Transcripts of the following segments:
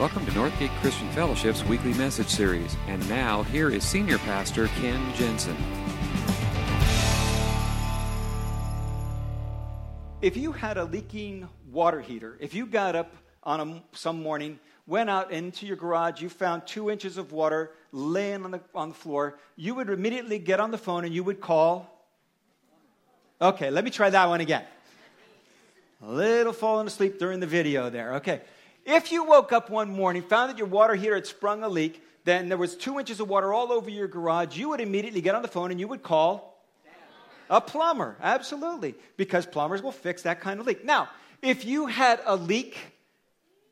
Welcome to Northgate Christian Fellowship's weekly message series. And now, here is Senior Pastor Ken Jensen. If you had a leaking water heater, if you got up on a, some morning, went out into your garage, you found two inches of water laying on the, on the floor, you would immediately get on the phone and you would call. Okay, let me try that one again. A little falling asleep during the video there. Okay. If you woke up one morning, found that your water heater had sprung a leak, then there was two inches of water all over your garage, you would immediately get on the phone and you would call a plumber. Absolutely. Because plumbers will fix that kind of leak. Now, if you had a leak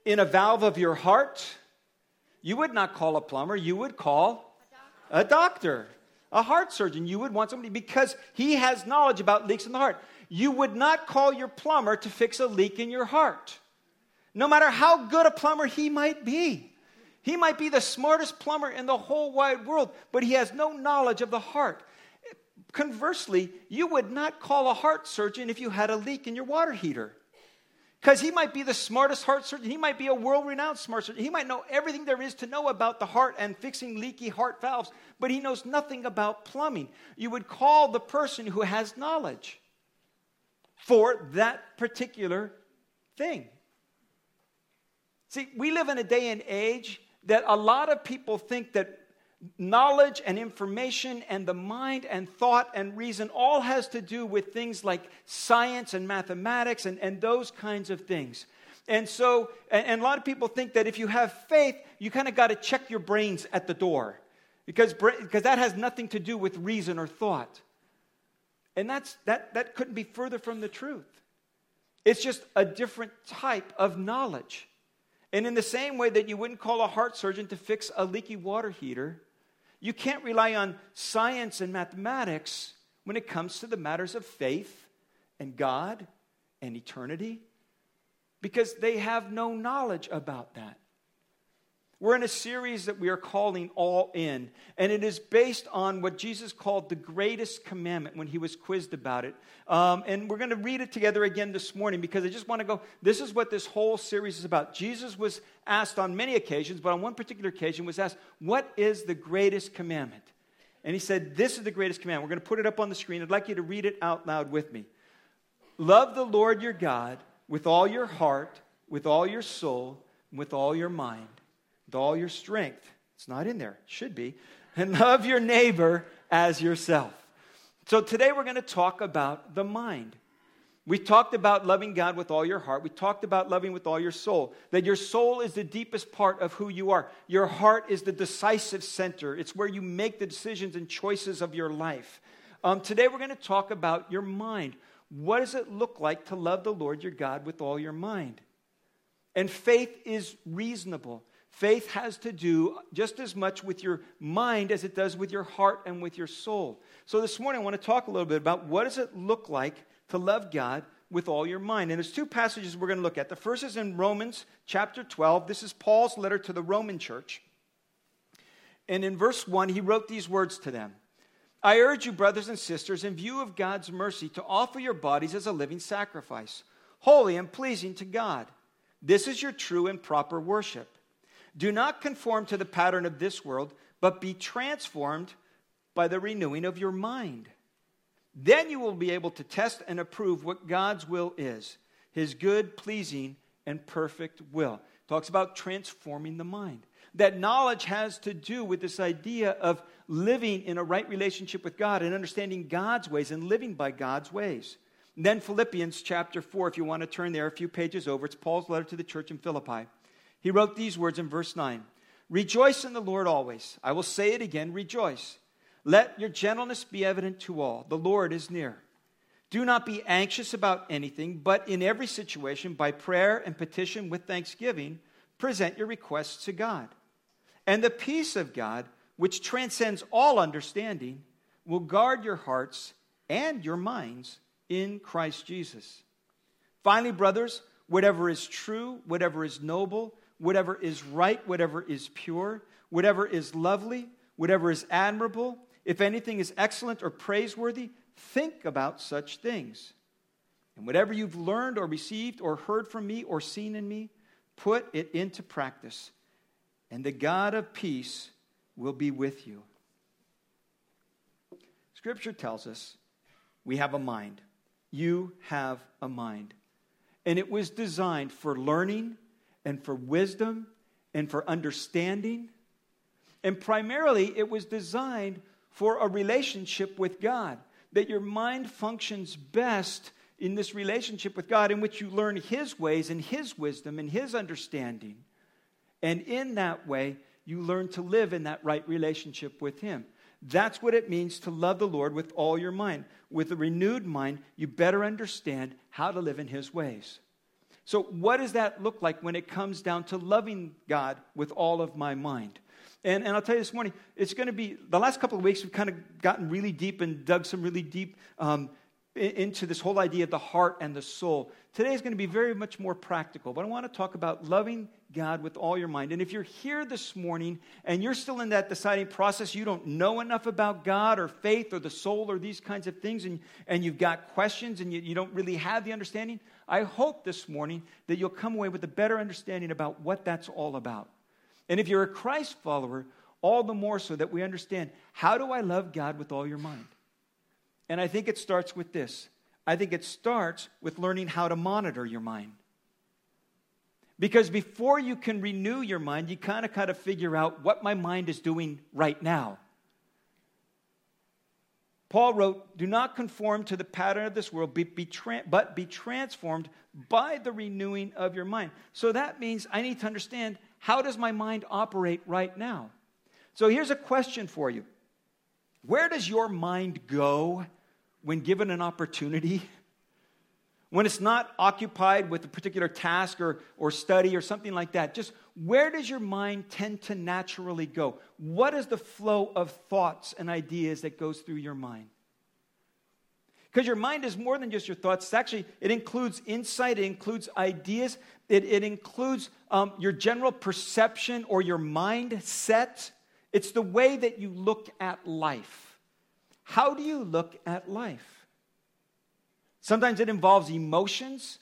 in a valve of your heart, you would not call a plumber, you would call a doctor. a heart surgeon. You would want somebody because he has knowledge about leaks in the heart. You would not call your plumber to fix a leak in your heart no matter how good a plumber he might be. He might be the smartest plumber in the whole wide world, but he has no knowledge of the heart. Conversely, you would not call a heart surgeon if you had a leak in your water heater. Because he might be the smartest heart surgeon. He might be a world renowned smart surgeon. He might know everything there is to know about the heart and fixing leaky heart valves, but he knows nothing about plumbing. You would call the person who has knowledge for that particular thing. See, we live in a day and age that a lot of people think that knowledge and information and the mind and thought and reason all has to do with things like science and mathematics and, and those kinds of things. And so, and, a lot of people think that if you have faith, you kind of got to check your brains at the door because, because that has nothing to do with reason or thought. And that's, that, that couldn't be further from the truth. It's just a different type of knowledge. And in the same way that you wouldn't call a heart surgeon to fix a leaky water heater, you can't rely on science and mathematics when it comes to the matters of faith and God and eternity because they have no knowledge about that. We're in a series that we are calling All In, and it is based on what Jesus called the greatest commandment when he was quizzed about it. Um, and we're going to read it together again this morning because I just want to go, this is what this whole series is about. Jesus was asked on many occasions, but on one particular occasion was asked, What is the greatest commandment? And he said, This is the greatest commandment. We're going to put it up on the screen. I'd like you to read it out loud with me. Love the Lord your God with all your heart, with all your soul, and with all your mind with all your strength. It's not in there, should be. And love your neighbor as yourself. So today we're going to talk about the mind. We talked about loving God with all your heart. We talked about loving with all your soul. That your soul is the deepest part of who you are. Your heart is the decisive center, it's where you make the decisions and choices of your life. Um, today we're going to talk about your mind. What does it look like to love the Lord your God with all your mind? And faith is reasonable. Faith has to do just as much with your mind as it does with your heart and with your soul. So this morning I want to talk a little bit about what does it look like to love God with all your mind. And there's two passages we're going to look at. The first is in Romans chapter 12. This is Paul's letter to the Roman church. And in verse 1, he wrote these words to them I urge you, brothers and sisters, in view of God's mercy, to offer your bodies as a living sacrifice, holy and pleasing to God. This is your true and proper worship. Do not conform to the pattern of this world, but be transformed by the renewing of your mind. Then you will be able to test and approve what God's will is, his good, pleasing, and perfect will. Talks about transforming the mind. That knowledge has to do with this idea of living in a right relationship with God and understanding God's ways and living by God's ways. And then Philippians chapter 4, if you want to turn there a few pages over, it's Paul's letter to the church in Philippi. He wrote these words in verse 9 Rejoice in the Lord always. I will say it again rejoice. Let your gentleness be evident to all. The Lord is near. Do not be anxious about anything, but in every situation, by prayer and petition with thanksgiving, present your requests to God. And the peace of God, which transcends all understanding, will guard your hearts and your minds in Christ Jesus. Finally, brothers, whatever is true, whatever is noble, whatever is right, whatever is pure, whatever is lovely, whatever is admirable, if anything is excellent or praiseworthy, think about such things. And whatever you've learned or received or heard from me or seen in me, put it into practice, and the God of peace will be with you. Scripture tells us we have a mind. You have a mind. And it was designed for learning and for wisdom and for understanding. And primarily, it was designed for a relationship with God. That your mind functions best in this relationship with God in which you learn His ways and His wisdom and His understanding. And in that way, you learn to live in that right relationship with Him. That's what it means to love the Lord with all your mind. With a renewed mind, you better understand how to live in His ways. So, what does that look like when it comes down to loving God with all of my mind? And, and I'll tell you this morning, it's going to be the last couple of weeks, we've kind of gotten really deep and dug some really deep um, into this whole idea of the heart and the soul. Today is going to be very much more practical, but I want to talk about loving God with all your mind. And if you're here this morning and you're still in that deciding process, you don't know enough about God or faith or the soul or these kinds of things, and, and you've got questions and you, you don't really have the understanding, I hope this morning that you'll come away with a better understanding about what that's all about. And if you're a Christ follower, all the more so that we understand how do I love God with all your mind? And I think it starts with this I think it starts with learning how to monitor your mind. Because before you can renew your mind, you kind of kind of figure out what my mind is doing right now. Paul wrote, Do not conform to the pattern of this world, but be transformed by the renewing of your mind. So that means I need to understand how does my mind operate right now? So here's a question for you Where does your mind go when given an opportunity? When it's not occupied with a particular task or, or study or something like that, just where does your mind tend to naturally go? What is the flow of thoughts and ideas that goes through your mind? Because your mind is more than just your thoughts. It's actually, it includes insight, it includes ideas, it, it includes um, your general perception or your mindset. It's the way that you look at life. How do you look at life? Sometimes it involves emotions,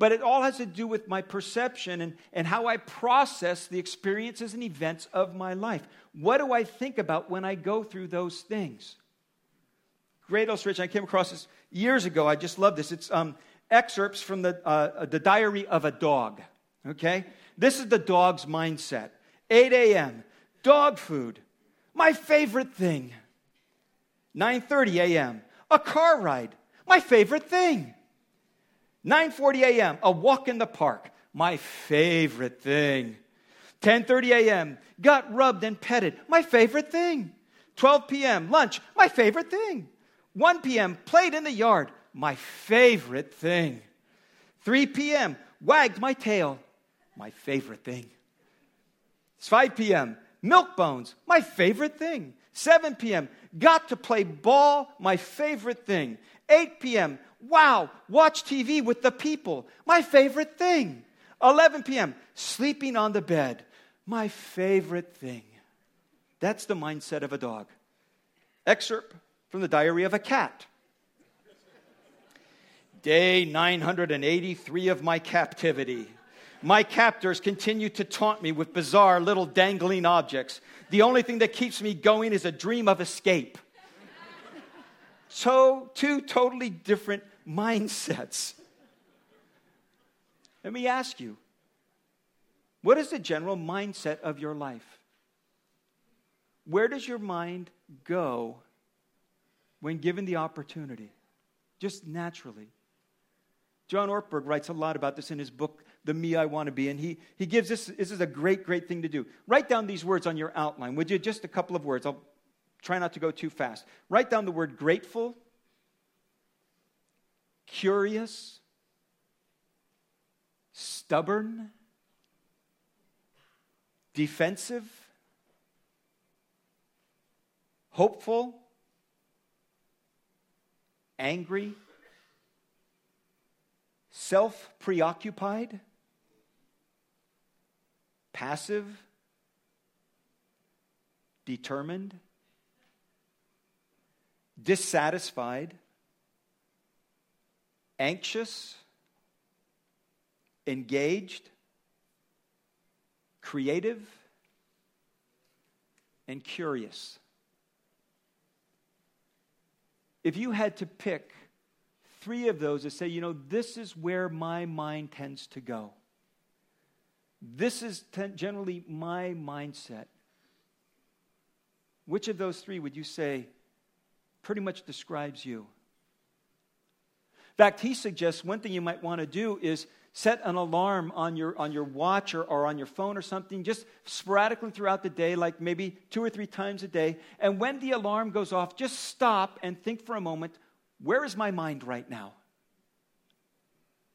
but it all has to do with my perception and, and how I process the experiences and events of my life. What do I think about when I go through those things? Great illustration. I came across this years ago. I just love this. It's um, excerpts from the, uh, the diary of a dog. Okay? This is the dog's mindset. 8 a.m., dog food, my favorite thing. 9:30 a.m., a car ride, my favorite thing. 9:40 a.m. a walk in the park, my favorite thing. 10:30 a.m. got rubbed and petted, my favorite thing. 12 p.m. lunch, my favorite thing. 1 p.m. played in the yard, my favorite thing. 3 p.m. wagged my tail, my favorite thing. It's 5 p.m. milk bones, my favorite thing. 7 p.m. got to play ball, my favorite thing. 8 p.m., wow, watch TV with the people, my favorite thing. 11 p.m., sleeping on the bed, my favorite thing. That's the mindset of a dog. Excerpt from the diary of a cat. Day 983 of my captivity. My captors continue to taunt me with bizarre little dangling objects. The only thing that keeps me going is a dream of escape so, two totally different mindsets. Let me ask you what is the general mindset of your life? Where does your mind go when given the opportunity? Just naturally. John Ortberg writes a lot about this in his book, The Me I Want to Be, and he, he gives this, this is a great, great thing to do. Write down these words on your outline, would you? Just a couple of words. I'll Try not to go too fast. Write down the word grateful, curious, stubborn, defensive, hopeful, angry, self preoccupied, passive, determined dissatisfied, anxious, engaged, creative, and curious. If you had to pick three of those to say, you know, this is where my mind tends to go, this is generally my mindset, which of those three would you say pretty much describes you? In fact, he suggests one thing you might want to do is set an alarm on your, on your watch or, or on your phone or something, just sporadically throughout the day, like maybe two or three times a day. And when the alarm goes off, just stop and think for a moment where is my mind right now?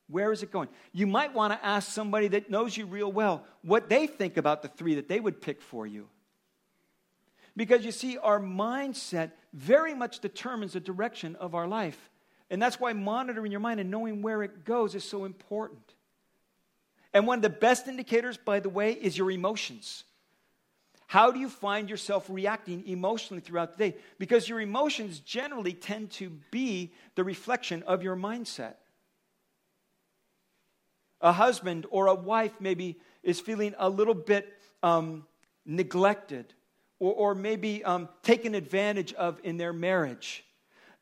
Where is it going? You might want to ask somebody that knows you real well what they think about the three that they would pick for you. Because you see, our mindset very much determines the direction of our life. And that's why monitoring your mind and knowing where it goes is so important. And one of the best indicators, by the way, is your emotions. How do you find yourself reacting emotionally throughout the day? Because your emotions generally tend to be the reflection of your mindset. A husband or a wife maybe is feeling a little bit um, neglected or, or maybe um, taken advantage of in their marriage.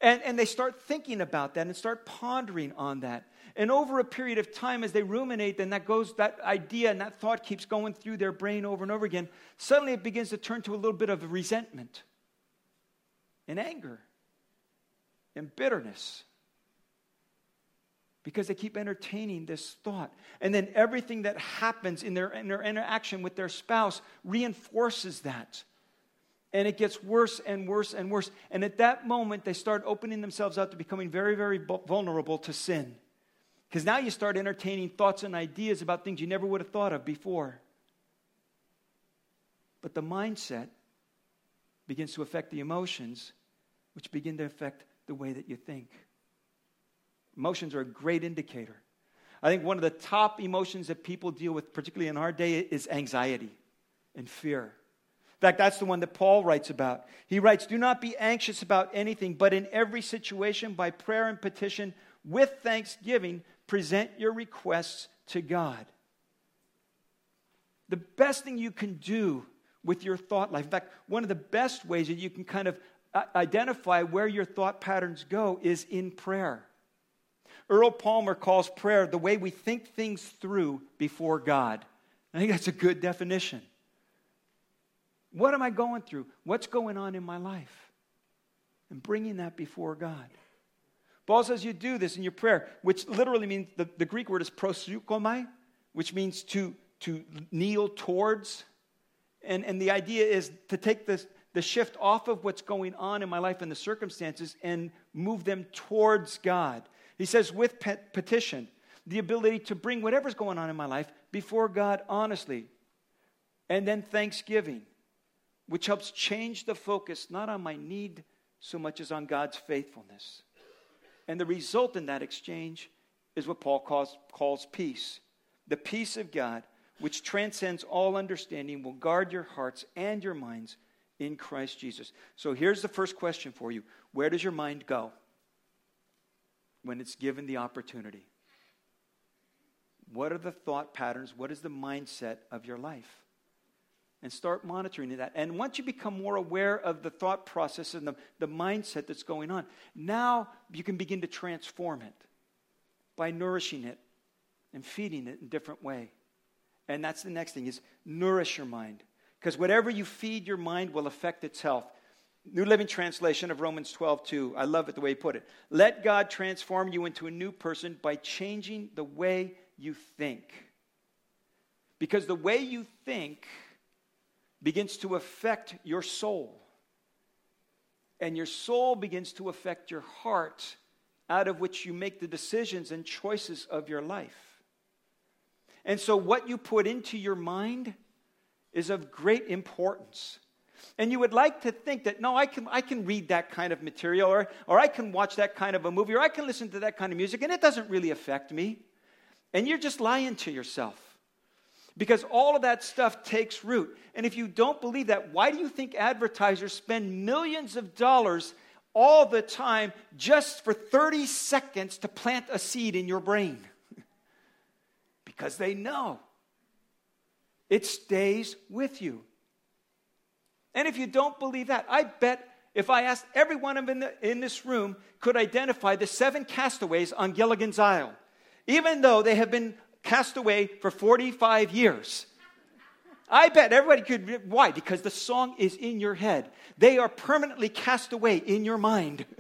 And, and they start thinking about that and start pondering on that. And over a period of time, as they ruminate, then that goes, that idea and that thought keeps going through their brain over and over again. Suddenly it begins to turn to a little bit of resentment and anger and bitterness because they keep entertaining this thought. And then everything that happens in their, in their interaction with their spouse reinforces that. And it gets worse and worse and worse. And at that moment, they start opening themselves up to becoming very, very vulnerable to sin. Because now you start entertaining thoughts and ideas about things you never would have thought of before. But the mindset begins to affect the emotions, which begin to affect the way that you think. Emotions are a great indicator. I think one of the top emotions that people deal with, particularly in our day, is anxiety and fear. In fact, that's the one that Paul writes about. He writes, Do not be anxious about anything, but in every situation, by prayer and petition, with thanksgiving, present your requests to God. The best thing you can do with your thought life, in fact, one of the best ways that you can kind of uh, identify where your thought patterns go is in prayer. Earl Palmer calls prayer the way we think things through before God. I think that's a good definition. What am I going through? What's going on in my life? And bringing that before God. Paul says you do this in your prayer, which literally means the, the Greek word is proseuchomai, which means to, to kneel towards. And, and the idea is to take this, the shift off of what's going on in my life and the circumstances and move them towards God. He says, with petition, the ability to bring whatever's going on in my life before God honestly. And then thanksgiving which helps change the focus not on my need so much as on God's faithfulness. And the result in that exchange is what Paul calls, calls peace. The peace of God, which transcends all understanding, will guard your hearts and your minds in Christ Jesus. So here's the first question for you Where does your mind go when it's given the opportunity? What are the thought patterns? What is the mindset of your life? And start monitoring that. And once you become more aware of the thought process and the, the mindset that's going on, now you can begin to transform it by nourishing it and feeding it in a different way. And that's the next thing is nourish your mind. Because whatever you feed your mind will affect its health. New Living Translation of Romans 12, 2. I love it the way he put it. Let God transform you into a new person by changing the way you think. Because the way you think begins to affect your soul. And your soul begins to affect your heart, out of which you make the decisions and choices of your life. And so, what you put into your mind is of great importance. And you would like to think that, no, I can, I can read that kind of material, or, or I can watch that kind of a movie, or I can listen to that kind of music, and it doesn't really affect me. And you're just lying to yourself because all of that stuff takes root. And if you don't believe that, why do you think advertisers spend millions of dollars all the time just for 30 seconds to plant a seed in your brain? because they know it stays with you. And if you don't believe that, I bet if I asked everyone in, the, in this room could identify the seven castaways on Gilligan's Isle, even though they have been cast away for 45 years. I bet everybody could. Why? Because the song is in your head. They are permanently cast away in your mind.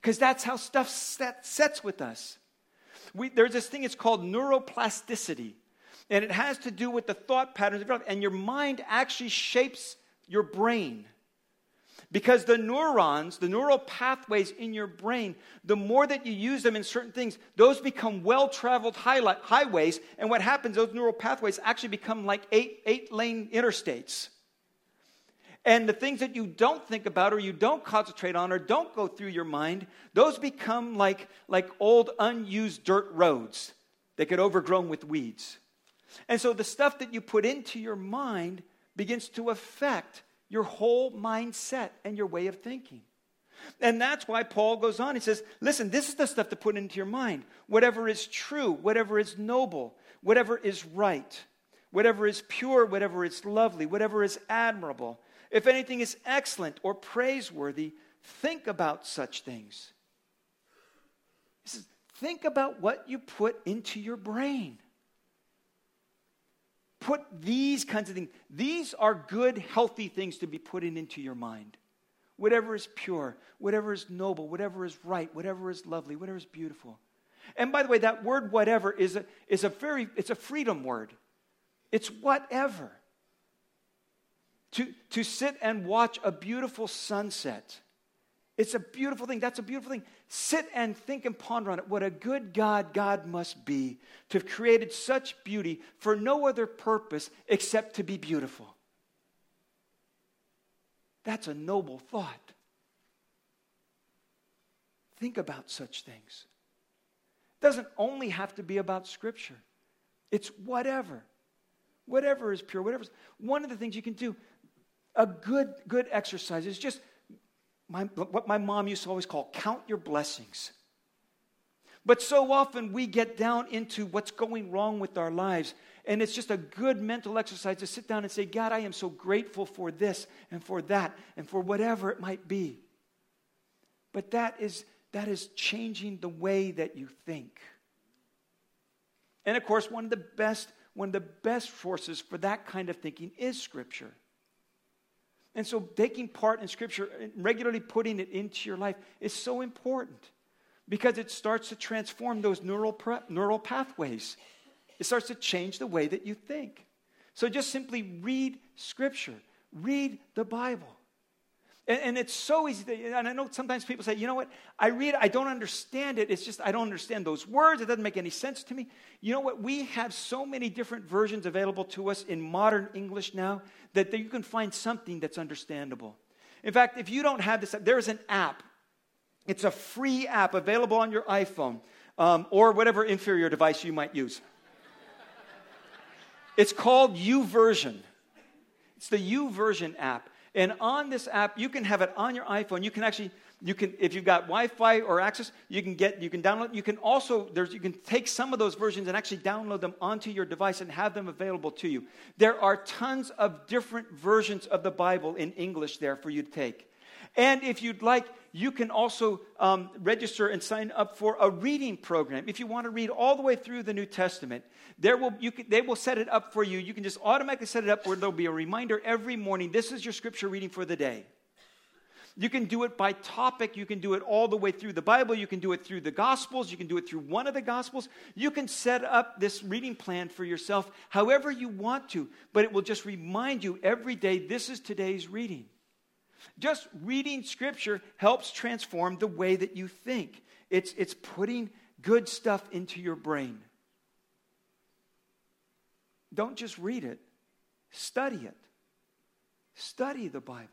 Because that's how stuff set, sets with us. We, there's this thing, it's called neuroplasticity. And it has to do with the thought patterns. And your mind actually shapes your brain. Because the neurons, the neural pathways in your brain, the more that you use them in certain things, those become well traveled highways. And what happens, those neural pathways actually become like eight, eight lane interstates. And the things that you don't think about or you don't concentrate on or don't go through your mind, those become like, like old unused dirt roads that get overgrown with weeds. And so the stuff that you put into your mind begins to affect your whole mindset and your way of thinking. And that's why Paul goes on. He says, Listen, this is the stuff to put into your mind. Whatever is true, whatever is noble, whatever is right, whatever is pure, whatever is lovely, whatever is admirable, if anything is excellent or praiseworthy, think about such things. He says, Think about what you put into your brain put these kinds of things. These are good, healthy things to be putting into your mind. Whatever is pure, whatever is noble, whatever is right, whatever is lovely, whatever is beautiful. And by the way, that word whatever is a, is a very, it's a freedom word. It's whatever. To, to sit and watch a beautiful sunset it's a beautiful thing. That's a beautiful thing. Sit and think and ponder on it. What a good God God must be to have created such beauty for no other purpose except to be beautiful. That's a noble thought. Think about such things. It doesn't only have to be about Scripture, it's whatever. Whatever is pure, whatever. One of the things you can do, a good, good exercise is just my, what my mom used to always call count your blessings. But so often we get down into what's going wrong with our lives. And it's just a good mental exercise to sit down and say, God, I am so grateful for this and for that and for whatever it might be. But that is, that is changing the way that you think. And of course, one of the best, one of the best forces for that kind of thinking is Scripture. And so, taking part in Scripture, and regularly putting it into your life is so important because it starts to transform those neural, neural pathways. It starts to change the way that you think. So, just simply read Scripture, read the Bible. And, and it's so easy. To, and I know sometimes people say, you know what? I read I don't understand it. It's just, I don't understand those words. It doesn't make any sense to me. You know what? We have so many different versions available to us in modern English now that you can find something that's understandable. In fact, if you don't have this, there's an app. It's a free app available on your iPhone um, or whatever inferior device you might use. it's called YouVersion. It's the YouVersion app. And on this app, you can have it on your iPhone. You can actually, you can, if you've got Wi-Fi or access, you can get, you can download. You can also, there's, you can take some of those versions and actually download them onto your device and have them available to you. There are tons of different versions of the Bible in English there for you to take. And if you'd like, you can also um, register and sign up for a reading program. If you want to read all the way through the New Testament, there will, can, they will set it up for you. You can just automatically set it up where there'll be a reminder every morning this is your scripture reading for the day. You can do it by topic. You can do it all the way through the Bible. You can do it through the Gospels. You can do it through one of the Gospels. You can set up this reading plan for yourself however you want to, but it will just remind you every day this is today's reading. Just reading scripture helps transform the way that you think. It's, it's putting good stuff into your brain. Don't just read it, study it. Study the Bible.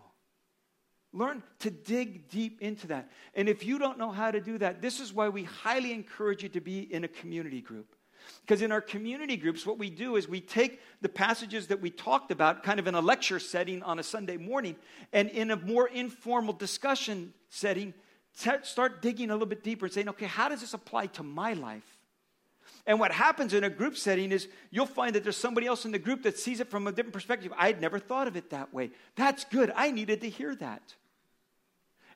Learn to dig deep into that. And if you don't know how to do that, this is why we highly encourage you to be in a community group. Because in our community groups, what we do is we take the passages that we talked about, kind of in a lecture setting on a Sunday morning, and in a more informal discussion setting, start digging a little bit deeper and saying, okay, how does this apply to my life? And what happens in a group setting is you'll find that there's somebody else in the group that sees it from a different perspective. I had never thought of it that way. That's good. I needed to hear that.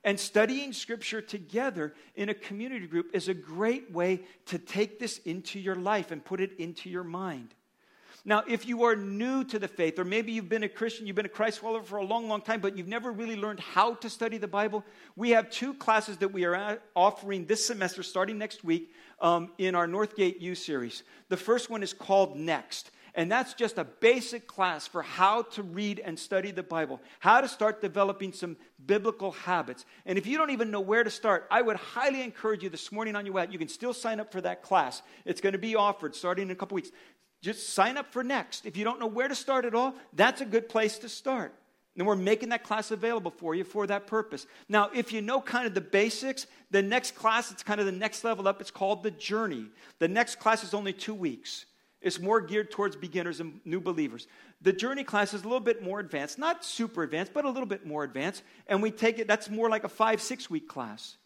And studying scripture together in a community group is a great way to take this into your life and put it into your mind. Now, if you are new to the faith, or maybe you've been a Christian, you've been a Christ follower for a long, long time, but you've never really learned how to study the Bible, we have two classes that we are offering this semester, starting next week, um, in our Northgate U series. The first one is called Next. And that's just a basic class for how to read and study the Bible, how to start developing some biblical habits. And if you don't even know where to start, I would highly encourage you this morning on your way out. You can still sign up for that class. It's going to be offered starting in a couple weeks. Just sign up for next. If you don't know where to start at all, that's a good place to start. And we're making that class available for you for that purpose. Now, if you know kind of the basics, the next class, it's kind of the next level up. It's called the journey. The next class is only two weeks. It's more geared towards beginners and new believers. The journey class is a little bit more advanced, not super advanced, but a little bit more advanced. And we take it, that's more like a five, six week class.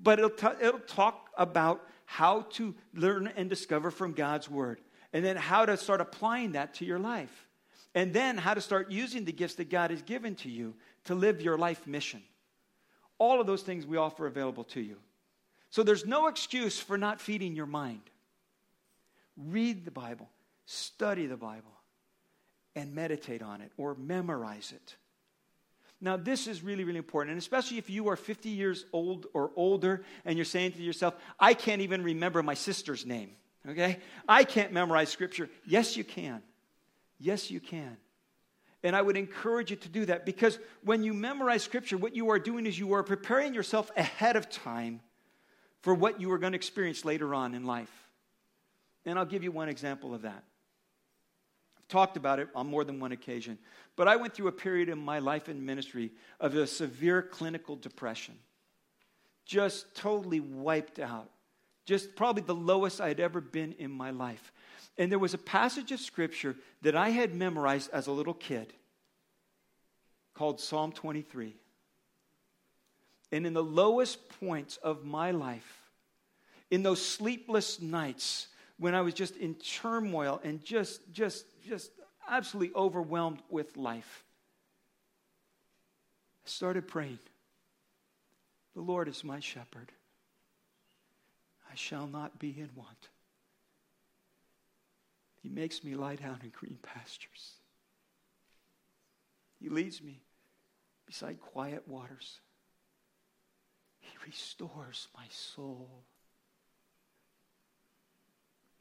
But it'll, t- it'll talk about how to learn and discover from God's Word and then how to start applying that to your life, and then how to start using the gifts that God has given to you to live your life mission. All of those things we offer available to you. So there's no excuse for not feeding your mind. Read the Bible, study the Bible, and meditate on it or memorize it. Now, this is really, really important, and especially if you are 50 years old or older and you're saying to yourself, I can't even remember my sister's name. Okay? I can't memorize scripture. Yes, you can. Yes, you can. And I would encourage you to do that because when you memorize scripture, what you are doing is you are preparing yourself ahead of time for what you are going to experience later on in life. And I'll give you one example of that. I've talked about it on more than one occasion, but I went through a period in my life and ministry of a severe clinical depression, just totally wiped out just probably the lowest I had ever been in my life. And there was a passage of scripture that I had memorized as a little kid called Psalm 23. And in the lowest points of my life, in those sleepless nights when I was just in turmoil and just, just, just absolutely overwhelmed with life, I started praying. The Lord is my shepherd. I shall not be in want. He makes me lie down in green pastures. He leads me beside quiet waters. He restores my soul.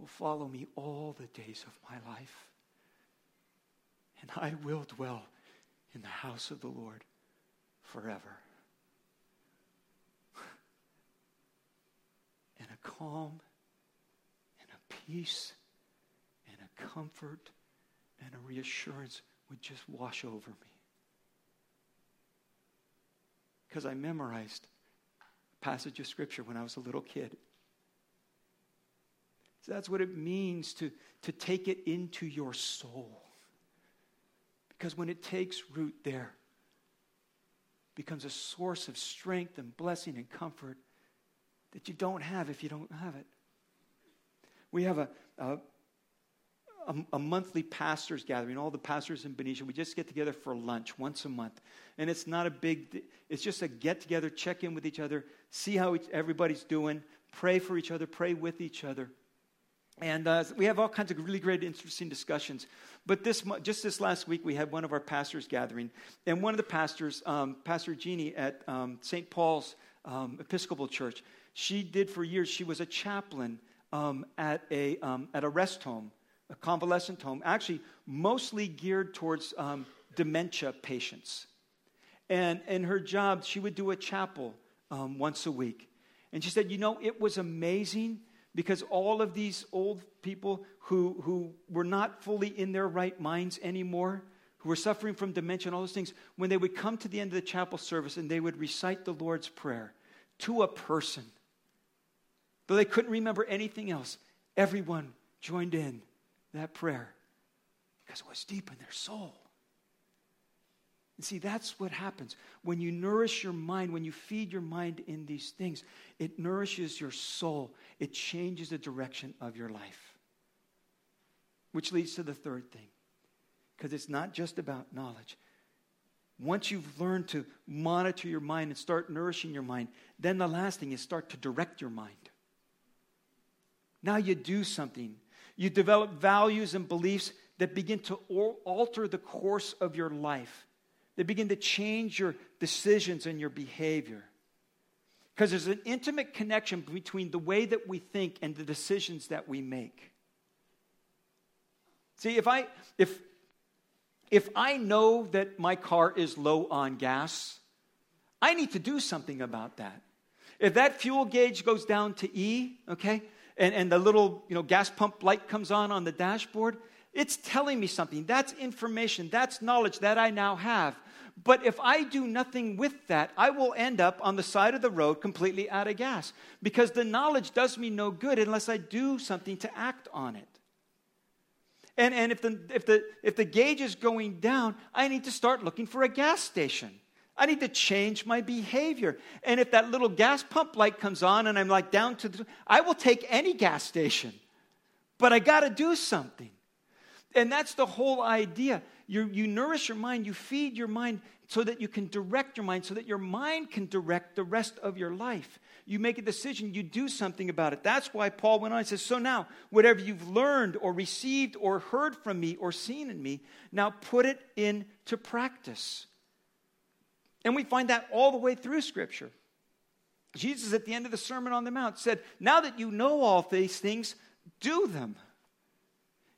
will follow me all the days of my life. And I will dwell in the house of the Lord forever. And a calm and a peace and a comfort and a reassurance would just wash over me. Because I memorized a passage of Scripture when I was a little kid. So that's what it means to, to take it into your soul. Because when it takes root there, becomes a source of strength and blessing and comfort that you don't have if you don't have it. We have a, a, a, a, monthly pastors gathering, all the pastors in Benicia. We just get together for lunch once a month. And it's not a big, it's just a get together, check in with each other, see how everybody's doing, pray for each other, pray with each other. And uh, we have all kinds of really great, interesting discussions. But this, just this last week, we had one of our pastors gathering. And one of the pastors, um, Pastor Jeannie at um, St. Paul's um, Episcopal Church, she did for years, she was a chaplain um, at, a, um, at a rest home, a convalescent home, actually mostly geared towards um, dementia patients. And in her job, she would do a chapel once a week. And she said, You know, it was amazing because all of these old people who, who were not fully in their right minds anymore, who were suffering from dementia and all those things, when they would come to the end of the chapel service and they would recite the Lord's Prayer to a person, though they couldn't remember anything else, everyone joined in that prayer because it was deep in their soul. And see, that's what happens. When you nourish your mind, when you feed your mind in these things, it nourishes your soul. It changes the direction of your life. Which leads to the third thing. Because it's not just about knowledge. Once you've learned to monitor your mind and start nourishing your mind, then the last thing is start to direct your mind. Now you do something. You develop values and beliefs that begin to alter the course of your life they begin to change your decisions and your behavior. Because there's an intimate connection between the way that we think and the decisions that we make. See, if I if if I know that my car is low on gas, I need to do something about that. If that fuel gauge goes down to E, okay, and, and the little you know gas pump light comes on on the dashboard, it's telling me something. That's information, that's knowledge that I now have. But if I do nothing with that, I will end up on the side of the road completely out of gas because the knowledge does me no good unless I do something to act on it. And, and if, the, if, the, if the gauge is going down, I need to start looking for a gas station. I need to change my behavior. And if that little gas pump light comes on and I'm like down to the, I will take any gas station. But I got to do something. And that's the whole idea. you you nourish your mind, you feed your mind so that you can direct your mind, so that your mind can direct the rest of your life. You make a decision, you do something about it. That's why Paul went on and says, So now, whatever you've learned or received or heard from me or seen in me, now put it into practice. And we find that all the way through Scripture. Jesus, at the end of the Sermon on the Mount, said, Now that you know all these things, do them.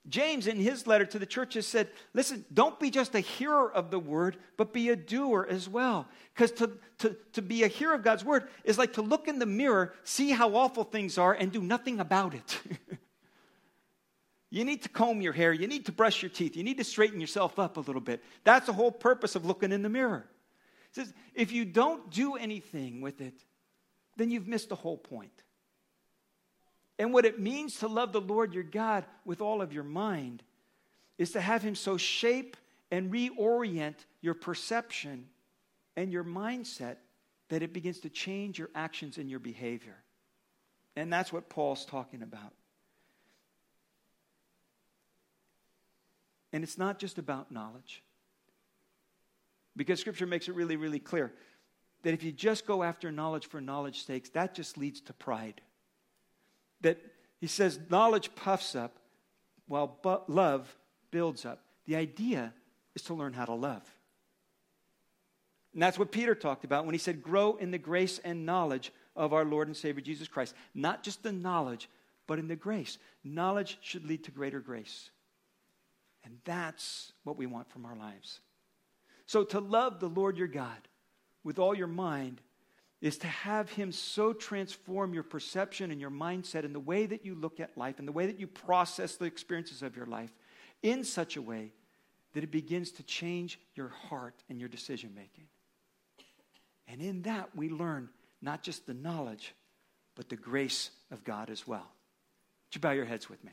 James, in his letter to the churches, said, Listen, don't be just a hearer of the word, but be a doer as well. Because to, to, to be a hearer of God's word is like to look in the mirror, see how awful things are, and do nothing about it. you need to comb your hair, you need to brush your teeth, you need to straighten yourself up a little bit. That's the whole purpose of looking in the mirror. Says, if you don't do anything with it, then you've missed the whole point and what it means to love the Lord your God with all of your mind is to have Him so shape and reorient your perception and your mindset that it begins to change your actions and your behavior. And that's what Paul's talking about. And it's not just about knowledge. Because Scripture makes it really, really clear that if you just go after knowledge for knowledge's sake, that just leads to pride that he says knowledge puffs up while love builds up. The idea is to learn how to love. And that's what Peter talked about when he said, Grow in the grace and knowledge of our Lord and Savior Jesus Christ. Not just the knowledge, but in the grace. Knowledge should lead to greater grace. And that's what we want from our lives. So to love the Lord your God with all your mind is to have Him so transform your perception and your mindset and the way that you look at life and the way that you process the experiences of your life in such a way that it begins to change your heart and your decision making. And in that, we learn not just the knowledge, but the grace of God as well. Would you bow your heads with me?